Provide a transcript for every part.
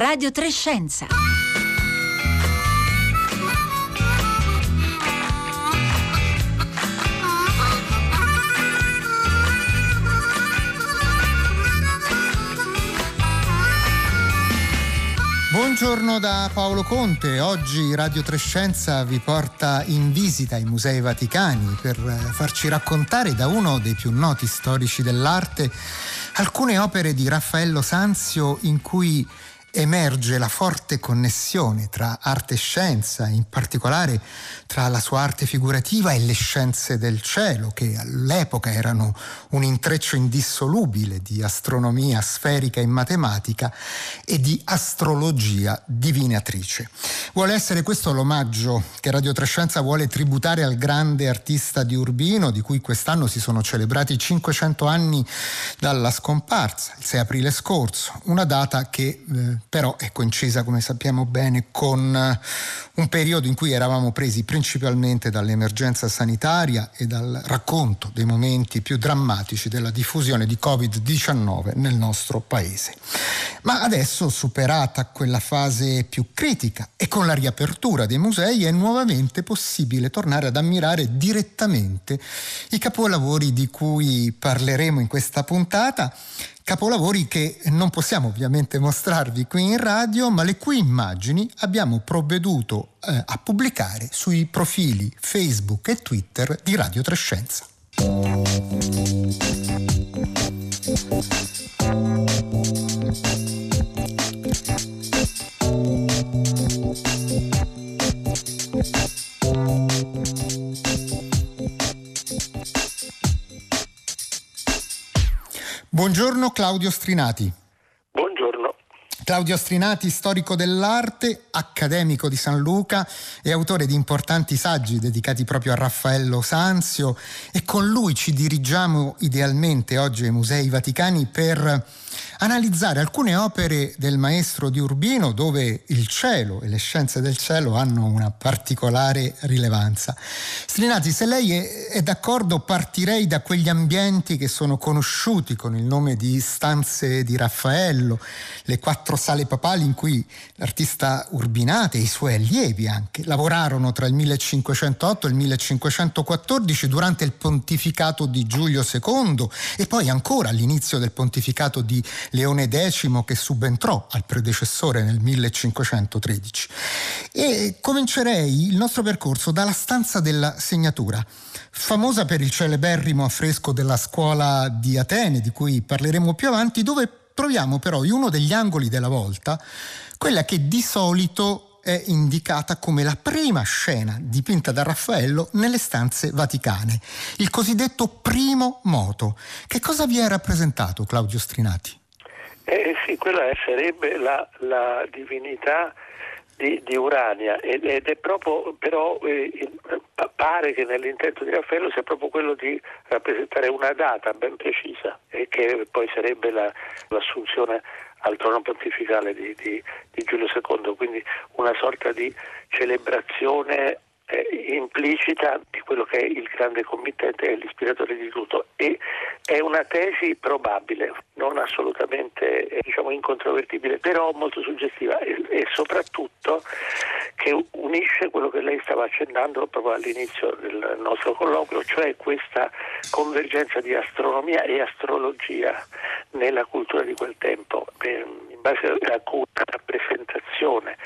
Radio Trescenza. Buongiorno da Paolo Conte, oggi Radio Trescenza vi porta in visita ai Musei Vaticani per farci raccontare da uno dei più noti storici dell'arte alcune opere di Raffaello Sanzio in cui emerge la forte connessione tra arte e scienza, in particolare tra la sua arte figurativa e le scienze del cielo, che all'epoca erano un intreccio indissolubile di astronomia sferica e matematica e di astrologia divinatrice. Vuole essere questo l'omaggio che Radio Trescenza vuole tributare al grande artista di Urbino, di cui quest'anno si sono celebrati 500 anni dalla scomparsa, il 6 aprile scorso, una data che eh, però è coincisa, come sappiamo bene, con eh, un periodo in cui eravamo presi principalmente dall'emergenza sanitaria e dal racconto dei momenti più drammatici della diffusione di Covid-19 nel nostro paese. Ma adesso, superata quella fase più critica e con la riapertura dei musei, è nuovamente possibile tornare ad ammirare direttamente i capolavori di cui parleremo in questa puntata capolavori che non possiamo ovviamente mostrarvi qui in radio, ma le cui immagini abbiamo provveduto eh, a pubblicare sui profili Facebook e Twitter di Radio Trescenza. Buongiorno Claudio Strinati. Buongiorno. Claudio Strinati, storico dell'arte, accademico di San Luca e autore di importanti saggi dedicati proprio a Raffaello Sanzio e con lui ci dirigiamo idealmente oggi ai Musei Vaticani per analizzare alcune opere del maestro di Urbino dove il cielo e le scienze del cielo hanno una particolare rilevanza. Strinati, se lei è, d'accordo partirei da quegli ambienti che sono conosciuti con il nome di stanze di Raffaello, le quattro sale papali in cui l'artista Urbinate e i suoi allievi anche lavorarono tra il 1508 e il 1514 durante il pontificato di Giulio II e poi ancora all'inizio del pontificato di Leone X che subentrò al predecessore nel 1513. E comincerei il nostro percorso dalla stanza della segnatura, famosa per il celeberrimo affresco della scuola di Atene, di cui parleremo più avanti, dove troviamo però in uno degli angoli della volta quella che di solito è indicata come la prima scena dipinta da Raffaello nelle stanze vaticane, il cosiddetto primo moto. Che cosa vi è rappresentato, Claudio Strinati? Eh, sì, quella sarebbe la, la divinità di, di, Urania ed, ed, è proprio, però eh, pare che nell'intento di Raffaello sia proprio quello di rappresentare una data ben precisa e che poi sarebbe la, l'assunzione al trono pontificale di, di, di Giulio II, quindi una sorta di celebrazione eh, implicita di quello che è il grande committente e l'ispiratore di tutto. E è una tesi probabile, non assolutamente eh, diciamo, incontrovertibile, però molto suggestiva e, e, soprattutto che unisce quello che lei stava accennando proprio all'inizio del nostro colloquio, cioè questa convergenza di astronomia e astrologia nella cultura di quel tempo, in base a cui rappresentazione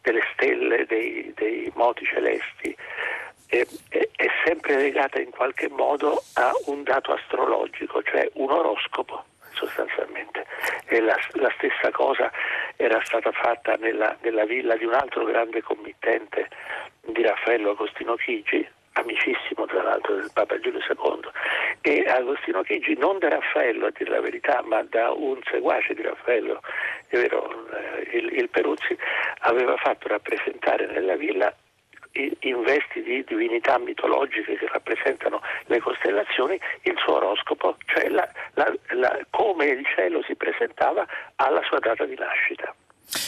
delle stelle, dei, dei moti celesti, è, è, sempre legata in qualche modo a un dato astrologico, cioè un oroscopo sostanzialmente. La, la stessa cosa era stata fatta nella, nella villa di un altro grande committente di Raffaello Agostino Chigi, amicissimo tra l'altro del Papa Giulio II, e Agostino Chigi non da Raffaello a dire la verità, ma da un seguace di Raffaello, è vero, eh, il, il Peruzzi, aveva fatto rappresentare nella villa in vesti di divinità mitologiche che rappresentano le costellazioni il suo oroscopo, cioè la, la, la, come il cielo si presentava alla sua data di nascita.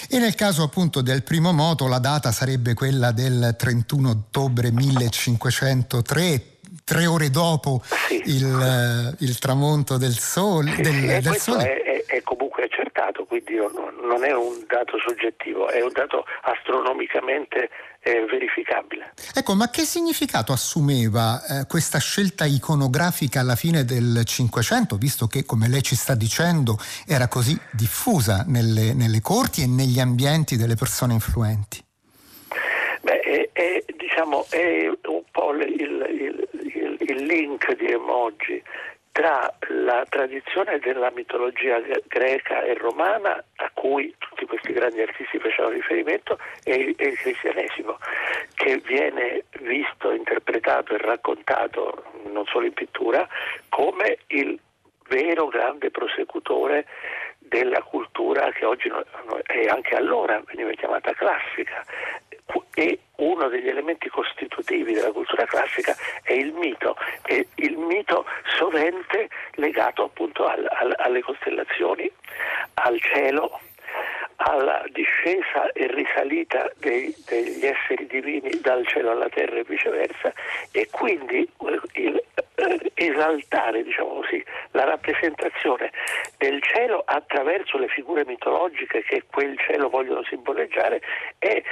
E nel caso appunto del primo moto la data sarebbe quella del 31 ottobre 1503, tre ore dopo sì. il, il, tramonto del sole. Sì, del, sì, del sole. È, è, è comunque accertato, quindi non, è un dato soggettivo, è un dato astronomicamente eh, verificabile. Ecco, ma che significato assumeva eh, questa scelta iconografica alla fine del Cinquecento, visto che, come lei ci sta dicendo, era così diffusa nelle, nelle corti e negli ambienti delle persone influenti? Beh, è, è, diciamo, è un po' il, il, il, il link, diremmo oggi, tra la tradizione della mitologia greca e romana a cui tutti questi grandi artisti facevano riferimento e, il cristianesimo che viene visto, interpretato e raccontato non solo in pittura come il vero grande prosecutore della cultura che oggi e anche allora veniva chiamata classica e uno degli elementi costitutivi della cultura classica è il mito e il mito sovente legato appunto al, al, alle costellazioni, al cielo, alla discesa e risalita dei, degli esseri divini dal cielo alla terra e viceversa e quindi eh, il, eh, esaltare diciamo così, la rappresentazione del cielo attraverso le figure mitologiche che quel cielo vogliono simboleggiare è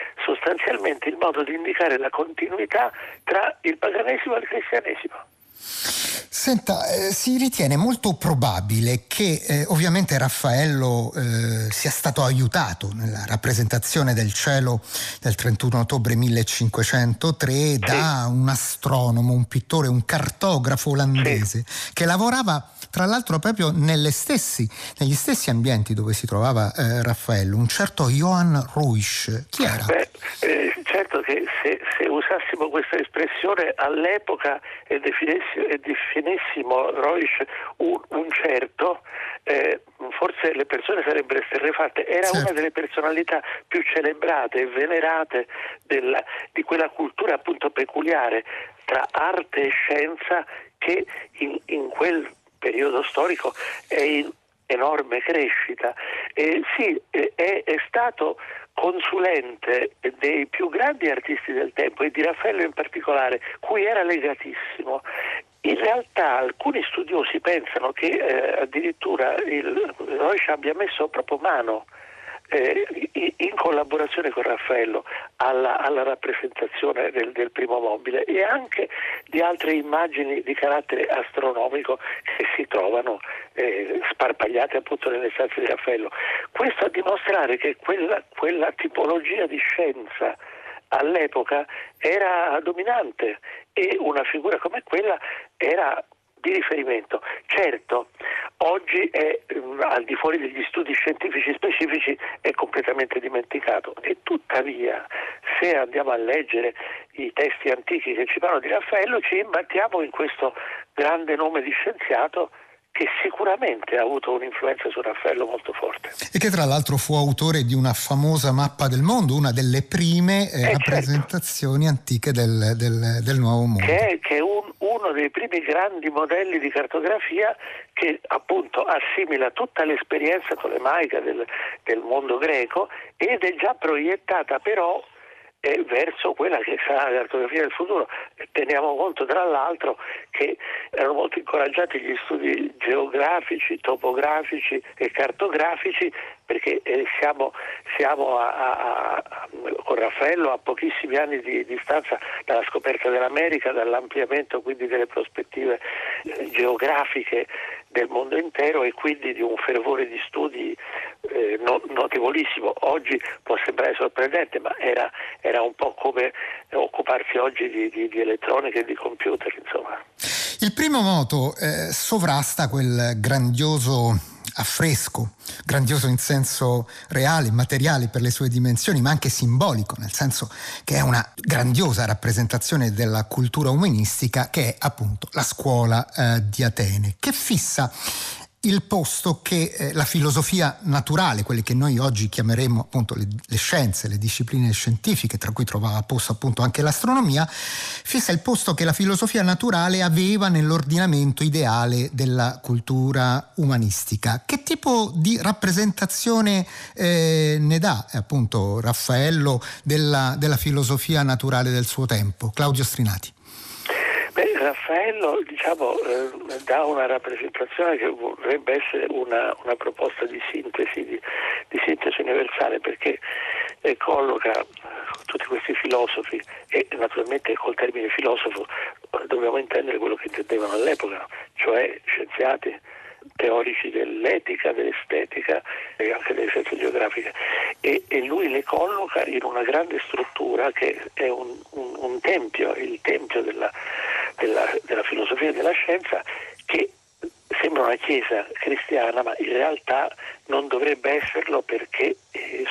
sostanzialmente il modo di indicare la continuità tra il paganesimo e il cristianesimo. Senta, eh, si ritiene molto probabile che eh, ovviamente Raffaello eh, sia stato aiutato nella rappresentazione del cielo del 31 ottobre 1503 da un astronomo, un pittore, un cartografo olandese che lavorava tra l'altro proprio stessi, negli stessi ambienti dove si trovava eh, Raffaello, un certo Johann Ruisch. Chi era? Beh, eh, certo che se, se, usassimo questa espressione all'epoca e definissimo, e definissimo Ruisch un, un certo, eh, forse le persone sarebbero esterrefatte. Era certo. una delle personalità più celebrate e venerate della, di quella cultura appunto peculiare tra arte e scienza che in, in quel periodo storico è in enorme crescita. E sì, è, è stato consulente dei più grandi artisti del tempo e di Raffaello in particolare, cui era legatissimo. In realtà alcuni studiosi pensano che eh, addirittura il Royce abbia messo proprio mano eh, in collaborazione con Raffaello alla, alla rappresentazione del, del, primo mobile e anche di altre immagini di carattere astronomico che si trovano eh, sparpagliate appunto nelle stanze di Raffaello. Questo a dimostrare che quella, quella tipologia di scienza all'epoca era dominante e una figura come quella era di riferimento. Certo, oggi è, mm, al di fuori degli studi scientifici specifici è completamente dimenticato e tuttavia se andiamo a leggere i testi antichi che ci parlano di Raffaello ci imbattiamo in questo grande nome di scienziato che sicuramente ha avuto un'influenza su Raffaello molto forte. E che tra l'altro fu autore di una famosa mappa del mondo, una delle prime eh, eh, rappresentazioni certo. antiche del, del, del, Nuovo Mondo. Che che è un, uno dei primi grandi modelli di cartografia che appunto assimila tutta l'esperienza tolemaica del, del mondo greco ed è già proiettata però e verso quella che sarà la cartografia del futuro. Teniamo conto tra l'altro che erano molto incoraggiati gli studi geografici, topografici e cartografici perché eh, siamo, siamo a, a, a, con Raffaello a pochissimi anni di distanza dalla scoperta dell'America, dall'ampliamento quindi delle prospettive eh, geografiche del mondo intero e quindi di un fervore di studi eh, no, notevolissimo. Oggi può sembrare sorprendente, ma era, era un po' come occuparsi oggi di, di, di, elettronica e di computer. Insomma. Il primo moto eh, sovrasta quel grandioso affresco, grandioso in senso reale, materiale per le sue dimensioni, ma anche simbolico, nel senso che è una grandiosa rappresentazione della cultura umanistica che è appunto la scuola eh, di Atene, che fissa il posto che eh, la filosofia naturale, quelle che noi oggi chiameremo appunto le, le, scienze, le discipline scientifiche, tra cui trovava posto appunto anche l'astronomia, fissa il posto che la filosofia naturale aveva nell'ordinamento ideale della cultura umanistica. Che tipo di rappresentazione eh, ne dà appunto Raffaello della, della filosofia naturale del suo tempo? Claudio Strinati. Raffaello diciamo, eh, dà una rappresentazione che vorrebbe essere una, una proposta di sintesi, di, di, sintesi universale perché eh, colloca tutti questi filosofi e naturalmente col termine filosofo eh, dobbiamo intendere quello che intendevano all'epoca, cioè scienziati, teorici dell'etica, dell'estetica e anche delle scienze geografiche. E, e, lui le colloca in una grande struttura che è un, un, un tempio, il tempio della, della, della filosofia e della scienza che sembra una chiesa cristiana, ma in realtà non dovrebbe esserlo perché eh,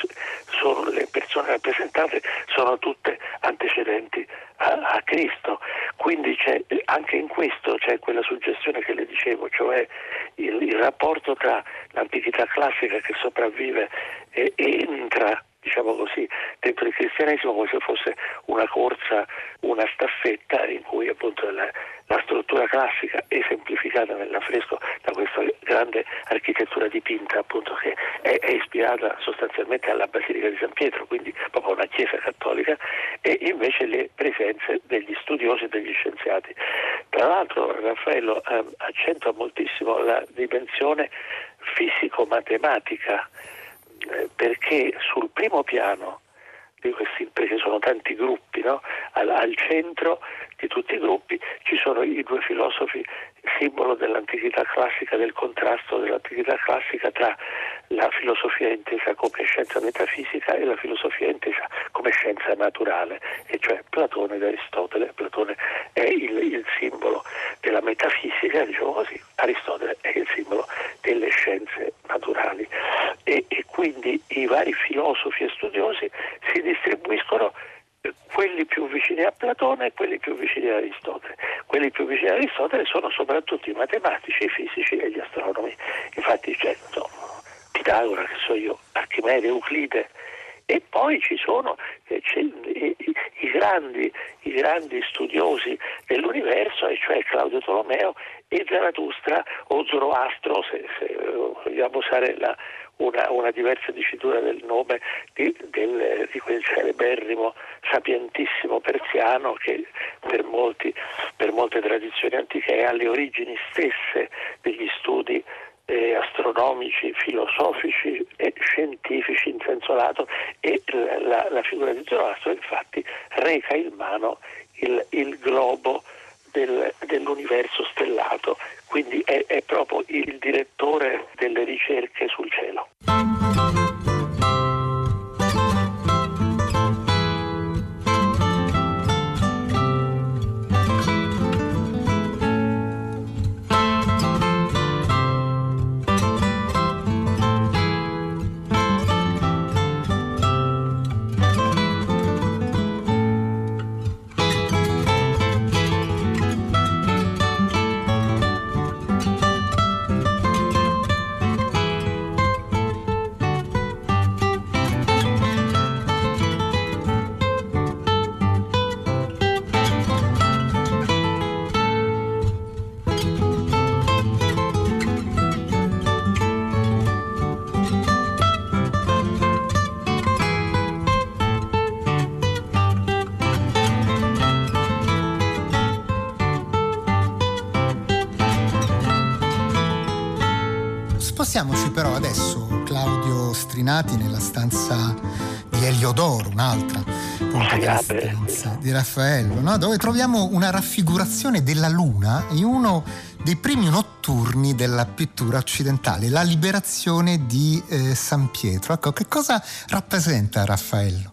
sono, le persone rappresentate sono tutte antecedenti a, a Cristo. Quindi anche in questo c'è quella suggestione che le dicevo, cioè il, il rapporto tra l'antichità classica che sopravvive e, e entra diciamo così, dentro il cristianesimo come se fosse una corsa, una staffetta in cui appunto la, la struttura classica esemplificata nell'affresco da questa grande architettura dipinta appunto che è, è, ispirata sostanzialmente alla Basilica di San Pietro, quindi proprio una chiesa cattolica, e invece le presenze degli studiosi e degli scienziati. Tra l'altro Raffaello eh, accentua moltissimo la dimensione fisico-matematica perché sul primo piano questi, perché sono tanti gruppi, no? al, al, centro di tutti i gruppi ci sono i due filosofi simbolo dell'antichità classica, del contrasto dell'antichità classica tra la filosofia intesa come scienza metafisica e la filosofia intesa come scienza naturale, e cioè Platone ed Aristotele. Platone è il, il simbolo della metafisica, diciamo così, Aristotele è il simbolo delle scienze naturali. E, e quindi i vari filosofi e studiosi si distribuiscono quelli più vicini a Platone e quelli più vicini ad Aristotele. Quelli più vicini ad Aristotele sono soprattutto i matematici, i fisici e gli astronomi. Infatti c'è insomma, Pitagora, che so io, Archimede, Euclide, e poi ci sono eh, i, i, grandi, i, grandi, studiosi dell'universo, e cioè Claudio Tolomeo e Zarathustra o Zoroastro, se, se vogliamo usare la, una, una, diversa dicitura del nome di, del, di, quel celeberrimo sapientissimo persiano che per, molti, per molte tradizioni antiche è alle origini stesse degli studi eh, astronomici, filosofici e scientifici in senso lato e la, la figura di Zoroastro infatti reca in mano il, il globo del, dell'universo stellato, quindi è, è proprio il direttore delle ricerche sul cielo. Spostiamoci però adesso, Claudio Strinati, nella stanza di Eliodoro, un'altra punto della stanza di Raffaello, no? dove troviamo una raffigurazione della luna in uno dei primi notturni della pittura occidentale, la liberazione di eh, San Pietro. Ecco, che cosa rappresenta Raffaello?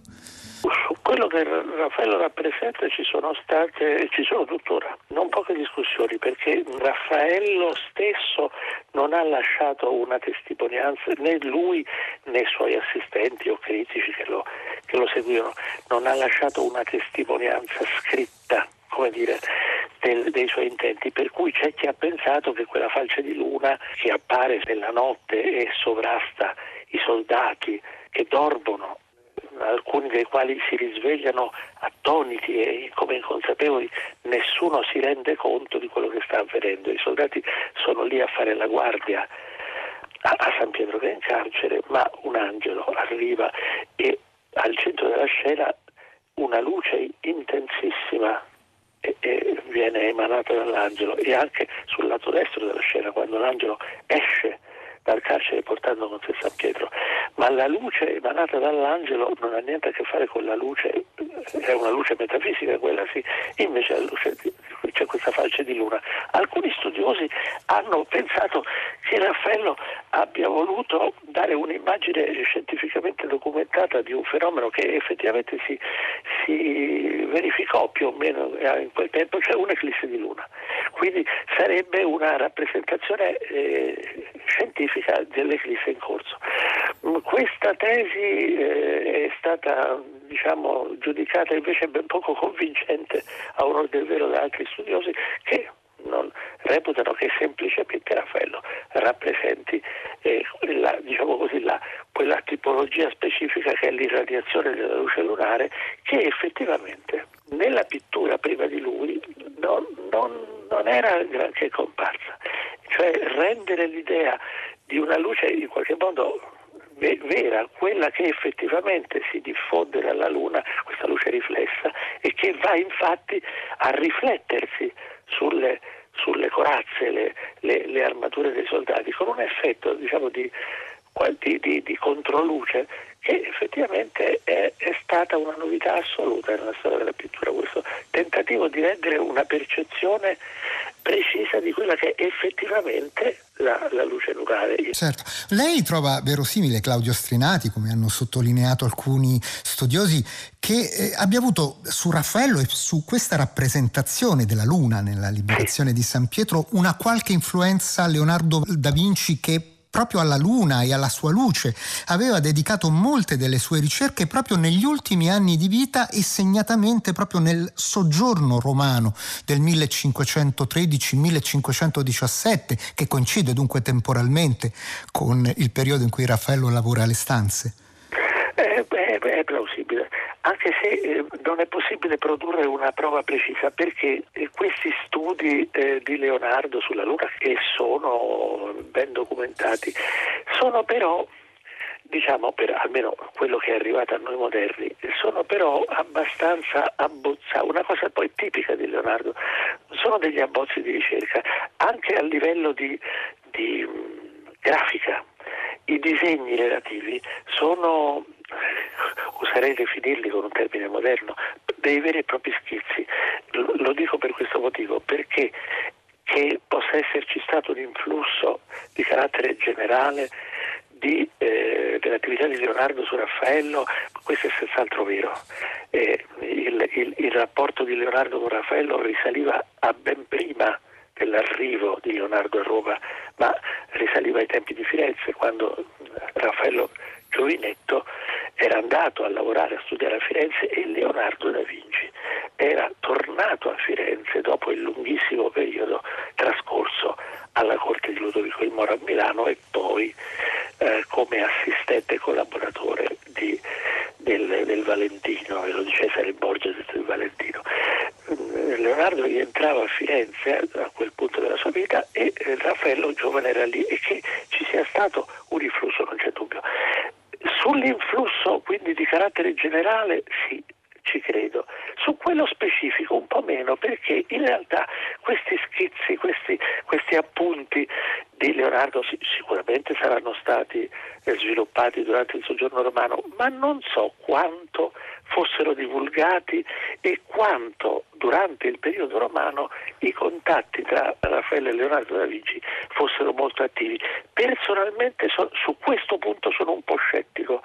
Quello che Raffaello rappresenta ci sono state e ci sono tuttora. Non poche discussioni perché Raffaello stesso non ha lasciato una testimonianza né lui né i suoi assistenti o critici che lo, che lo seguivano, non ha lasciato una testimonianza scritta come dire, del, dei suoi intenti, per cui c'è chi ha pensato che quella falce di luna che appare nella notte e sovrasta i soldati che dormono alcuni dei quali si risvegliano attoniti e come inconsapevoli, nessuno si rende conto di quello che sta avvenendo. I soldati sono lì a fare la guardia a, San Pietro che è in carcere, ma un angelo arriva e al centro della scena una luce intensissima viene emanata dall'angelo e anche sul lato destro della scena quando l'angelo esce dal carcere portando con sé San Pietro, ma la luce emanata dall'angelo non ha niente a che fare con la luce, è una luce metafisica quella sì, invece luce c'è questa falce di luna. Alcuni studiosi hanno pensato che Raffaello abbia voluto dare un'immagine scientificamente documentata di un fenomeno che effettivamente si, si verificò più o meno in quel tempo, cioè un'eclisse di luna. Quindi sarebbe una rappresentazione eh, scientifica dell'eclisse in corso. Questa tesi eh, è stata diciamo, giudicata invece ben poco convincente a onore del vero da altri studiosi che non reputano che semplicemente Raffaello rappresenti eh, la, diciamo così, la, quella tipologia specifica che è l'irradiazione della luce lunare che effettivamente nella pittura prima di lui non, non, non era granché comparsa. Cioè rendere l'idea di una luce in qualche modo vera, quella che effettivamente si diffonde dalla Luna, questa luce riflessa, e che va infatti a riflettersi sulle, sulle corazze, le, le, le, armature dei soldati, con un effetto diciamo, di, di, di, di controluce che effettivamente è, è, stata una novità assoluta nella storia della pittura, questo tentativo di rendere una percezione precisa di quella che è effettivamente la, la, luce lunare. Certo, lei trova verosimile Claudio Strinati, come hanno sottolineato alcuni studiosi, che eh, abbia avuto su Raffaello e su questa rappresentazione della luna nella liberazione di San Pietro una qualche influenza Leonardo da Vinci che proprio alla luna e alla sua luce. Aveva dedicato molte delle sue ricerche proprio negli ultimi anni di vita e segnatamente proprio nel soggiorno romano del 1513-1517, che coincide dunque temporalmente con il periodo in cui Raffaello lavora alle stanze. Eh, beh, è plausibile anche se eh, non è possibile produrre una prova precisa perché eh, questi studi eh, di Leonardo sulla Luna, che sono ben documentati, sono però diciamo per almeno quello che è arrivato a noi moderni, sono però abbastanza abbozzati, una cosa poi tipica di Leonardo, sono degli abbozzi di ricerca, anche a livello di, di mh, grafica. I disegni relativi sono oserei definirli con un termine moderno, dei veri e propri schizzi. Lo dico per questo motivo, perché che possa esserci stato un influsso di carattere generale di, eh, dell'attività di Leonardo su Raffaello, questo è senz'altro vero. Eh, il, il, il rapporto di Leonardo con Raffaello risaliva a ben prima dell'arrivo di Leonardo a Roma, ma risaliva ai tempi di Firenze, quando Raffaello giovinetto era andato a lavorare, a studiare a Firenze e Leonardo da Vinci era tornato a Firenze dopo il lunghissimo periodo trascorso alla corte di Ludovico il Moro a Milano e poi eh, come assistente collaboratore di, del, del, Valentino, lo di Cesare Borgia del Valentino. Mm, Leonardo rientrava a Firenze a quel punto della sua vita e eh, Raffaello giovane era lì e che ci sia stato un riflusso non c'è dubbio. Sull'influsso quindi di carattere generale sì, ci credo. Su quello specifico un po' meno perché in realtà questi schizzi, questi, questi appunti di Leonardo sicuramente saranno stati eh, sviluppati durante il soggiorno romano, ma non so quanto fossero divulgati e quanto durante il periodo romano i contatti tra Raffaello e Leonardo da Vinci fossero molto attivi. Personalmente so, su questo punto sono un po' scettico,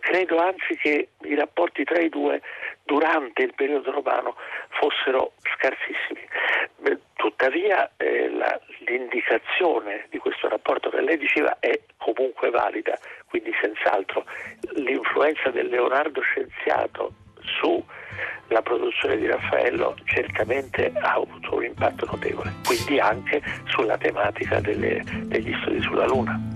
credo anzi che i rapporti tra i due durante il periodo romano fossero scarsissimi. Tuttavia eh, la, l'indicazione di questo rapporto che lei diceva è comunque valida, quindi senz'altro l'influenza del Leonardo scienziato sulla produzione di Raffaello certamente ha avuto un impatto notevole, quindi anche sulla tematica delle, degli studi sulla Luna.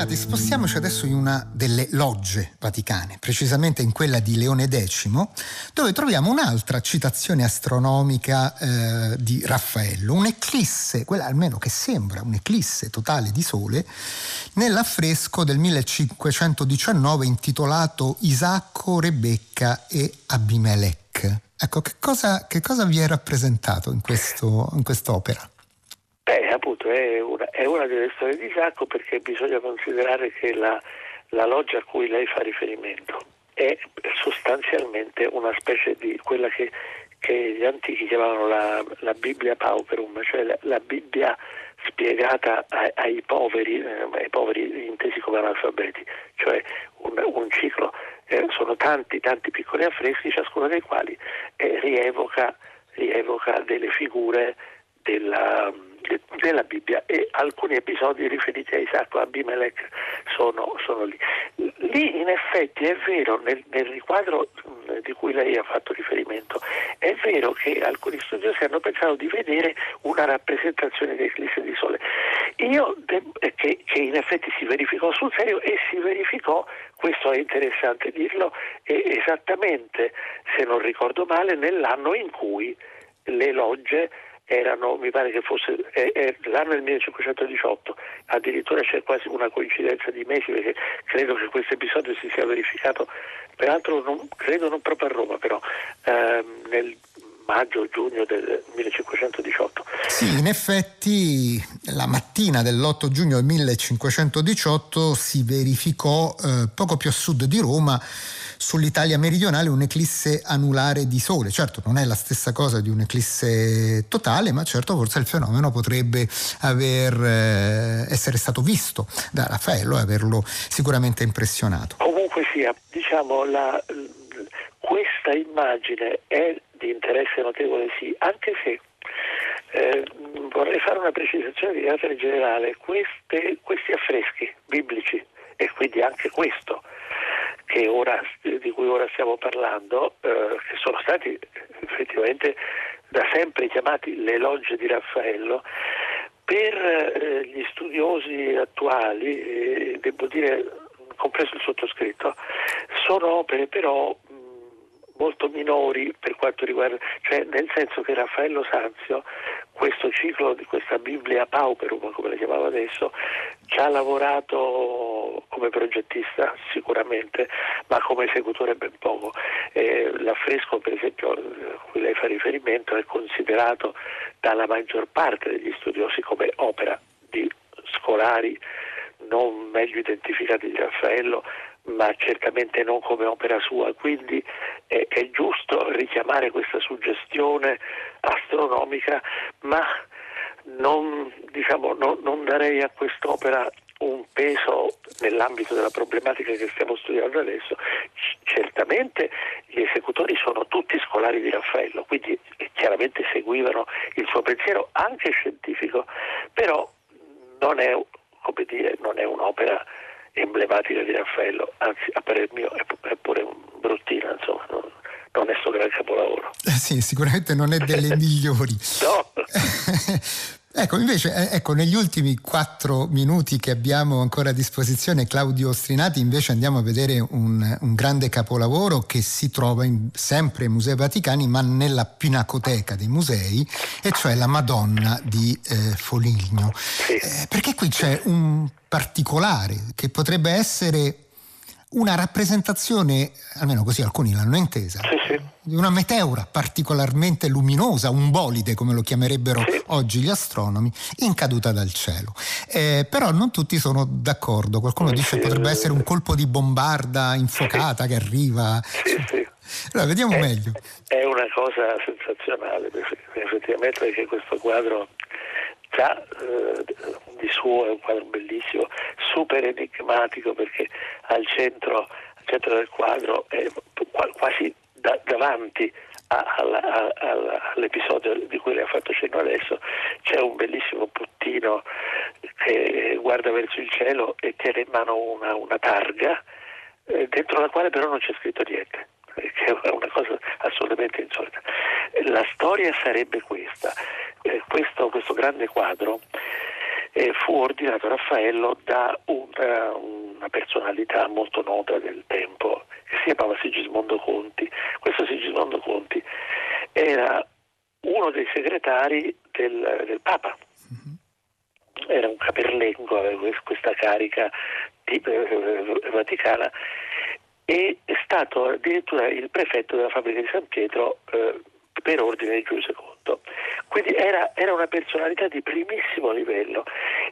Strinati, spostiamoci adesso in una delle logge vaticane, precisamente in quella di Leone X, dove troviamo un'altra citazione astronomica eh, di Raffaello, un'eclisse, quella almeno che sembra un'eclisse totale di sole, nell'affresco del 1519 intitolato Isacco, Rebecca e Abimelech. Ecco, che cosa, che cosa vi è rappresentato in, questo, in quest'opera? Beh, appunto, è una, è una, delle storie di Isacco perché bisogna considerare che la, la loggia a cui lei fa riferimento è sostanzialmente una specie di quella che, che gli antichi chiamavano la, la Bibbia Pauperum, cioè la, la Bibbia spiegata ai, ai, poveri, eh, ai poveri intesi come analfabeti, cioè un, un ciclo, eh, sono tanti, tanti piccoli affreschi, ciascuno dei quali eh, rievoca, rievoca delle figure della della Bibbia e alcuni episodi riferiti a Isacco e Abimelech sono, sono, lì. Lì in effetti è vero, nel, nel, riquadro di cui lei ha fatto riferimento, è vero che alcuni studiosi hanno pensato di vedere una rappresentazione dell'eclisse di sole. Io, che, che, in effetti si verificò sul serio e si verificò, questo è interessante dirlo, esattamente, se non ricordo male, nell'anno in cui le logge erano, mi pare che fosse eh, eh, l'anno del 1518, addirittura c'è quasi una coincidenza di mesi perché credo che questo episodio si sia verificato, peraltro non, credo non proprio a Roma, però ehm, nel maggio-giugno del 1518. Sì, in effetti la mattina dell'8 giugno del 1518 si verificò eh, poco più a sud di Roma sull'Italia meridionale un'eclisse anulare di sole. Certo non è la stessa cosa di un'eclisse totale, ma certo forse il fenomeno potrebbe aver, eh, essere stato visto da Raffaello e averlo sicuramente impressionato. Comunque sia, diciamo, la, questa immagine è di interesse notevole, sì, anche se eh, vorrei fare una precisazione di carattere generale. Queste, questi affreschi biblici, e quindi anche questo, ora, di cui ora stiamo parlando, eh, che sono stati effettivamente da sempre chiamati le logge di Raffaello, per eh, gli studiosi attuali, eh, devo dire, compreso il sottoscritto, sono opere però molto minori per quanto riguarda, cioè nel senso che Raffaello Sanzio questo ciclo di questa Bibbia Pauperum, come la chiamavo adesso, ci ha lavorato come progettista sicuramente, ma come esecutore ben poco. Eh, l'affresco, per esempio, a cui lei fa riferimento, è considerato dalla maggior parte degli studiosi come opera di scolari non meglio identificati di Raffaello, ma certamente non come opera sua, quindi è, è giusto richiamare questa suggestione astronomica, ma non, diciamo, non, non darei a quest'opera un peso nell'ambito della problematica che stiamo studiando adesso. certamente gli esecutori sono tutti scolari di Raffaello, quindi chiaramente seguivano il suo pensiero anche scientifico, però non è, dire, non è un'opera emblematica di Raffaello, anzi a parer mio è, pure bruttina, insomma, non, non è solo il capolavoro. Eh sì, sicuramente non è delle migliori. no. Ecco, invece, eh, ecco, negli ultimi quattro minuti che abbiamo ancora a disposizione, Claudio Strinati, invece andiamo a vedere un, un grande capolavoro che si trova in, sempre ai Musei Vaticani, ma nella pinacoteca dei musei, e cioè la Madonna di eh, Foligno. Eh, perché qui c'è un particolare che potrebbe essere una rappresentazione, almeno così alcuni l'hanno intesa, sì, sì. di una meteora particolarmente luminosa, un bolide come lo chiamerebbero sì. oggi gli astronomi, in caduta dal cielo. Eh, però non tutti sono d'accordo, qualcuno dice che potrebbe essere un colpo di bombarda infuocata che arriva. Allora, vediamo è, meglio. È una cosa sensazionale, effettivamente, perché questo quadro già eh, di suo è un quadro bellissimo, super enigmatico perché al centro, al centro del quadro è quasi da, davanti all'episodio di cui le ha fatto cenno adesso c'è un bellissimo puttino che guarda verso il cielo e tiene in mano una, una targa eh, dentro la quale però non c'è scritto niente che è una cosa assolutamente insolita. La storia sarebbe questa, eh, questo, questo grande quadro eh, fu ordinato Raffaello da una, una personalità molto nota del tempo che si chiamava Sigismondo Conti. Questo Sigismondo Conti era uno dei segretari del, del Papa, era un caperlengo, aveva questa carica di, eh, vaticana e è stato addirittura il prefetto della fabbrica di San Pietro eh, per ordine di Giulio II. Quindi era, era, una personalità di primissimo livello.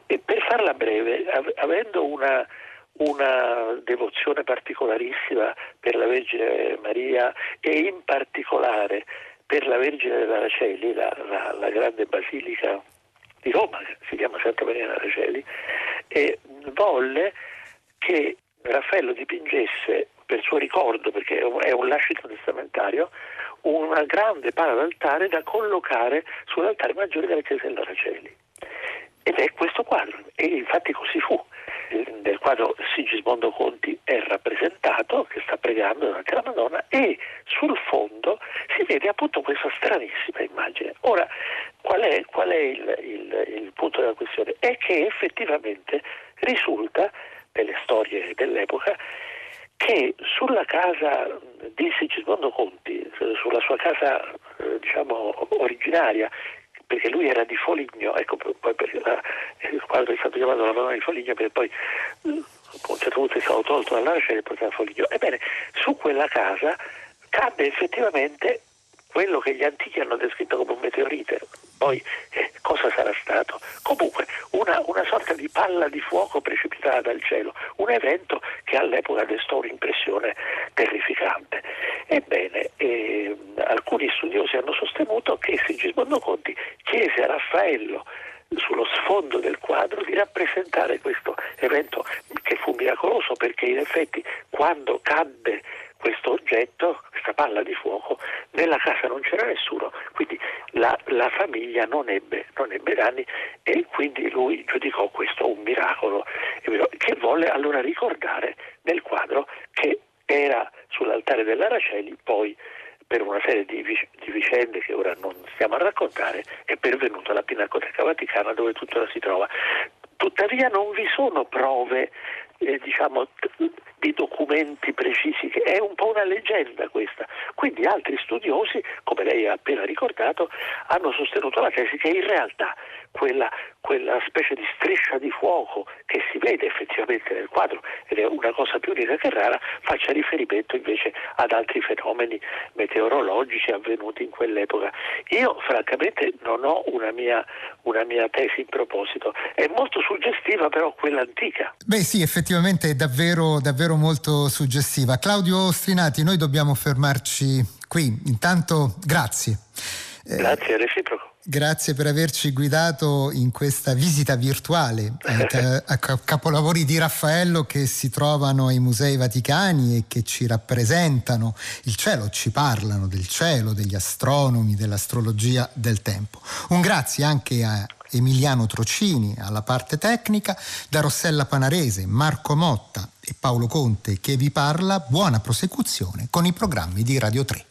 E per farla breve, av- avendo una, una devozione particolarissima per la Vergine Maria e in particolare per la Vergine dell'Araceli, la, la, la grande basilica di Roma, si chiama Santa Maria Naraceli, e volle che Raffaello dipingesse per suo ricordo, perché è un lascito testamentario, una grande pala d'altare da collocare sull'altare maggiore della chiesa dell'Araceli. Ed è questo quadro, e infatti così fu. Nel quadro Sigismondo Conti è rappresentato che sta pregando davanti alla Madonna e sul fondo si vede appunto questa stranissima immagine. Ora, qual è, qual è il, il, il punto della questione? È che effettivamente risulta, nelle storie dell'epoca, che sulla casa di Sigismondo Conti, sulla sua casa eh, diciamo originaria, perché lui era di Foligno, ecco poi la, il è stato chiamato la Madonna di Foligno perché poi eh, a un certo punto è stato tolto dall'arce e portato a Foligno. Ebbene, su quella casa cadde effettivamente quello che gli antichi hanno descritto come un meteorite. Poi eh, cosa sarà stato? Comunque una, una, sorta di palla di fuoco precipitata dal cielo, un evento che all'epoca destò un'impressione terrificante. Ebbene, eh, alcuni studiosi hanno sostenuto che Sigismondo Conti chiese a Raffaello sullo sfondo del quadro di rappresentare questo evento che fu miracoloso perché in effetti quando cadde questo oggetto, questa palla di fuoco, nella casa non c'era nessuno, quindi la, la famiglia non ebbe, non ebbe, danni e quindi lui giudicò questo un miracolo che volle allora ricordare nel quadro che era sull'altare dell'Araceli, poi per una serie di, di, vicende che ora non stiamo a raccontare, è pervenuta alla Pinacoteca Vaticana dove tutto si trova. Tuttavia non vi sono prove eh, diciamo, di documenti precisi, che è un po' una leggenda questa. Quindi altri studiosi, come lei ha appena ricordato, hanno sostenuto la tesi che in realtà quella, quella specie di striscia di fuoco che si vede effettivamente nel quadro, ed è una cosa più unica che rara, faccia riferimento invece ad altri fenomeni meteorologici avvenuti in quell'epoca. Io francamente non ho una mia, una mia tesi in proposito, è molto suggestiva però quella antica. Beh sì, effettivamente è davvero, davvero molto suggestiva. Claudio Strinati, noi dobbiamo fermarci qui. Intanto grazie. Grazie, reciproco. Grazie per averci guidato in questa visita virtuale a, capolavori di Raffaello che si trovano ai musei vaticani e che ci rappresentano il cielo, ci parlano del cielo, degli astronomi, dell'astrologia del tempo. Un grazie anche a Emiliano Trocini alla parte tecnica, da Rossella Panarese, Marco Motta e Paolo Conte che vi parla. Buona prosecuzione con i programmi di Radio 3.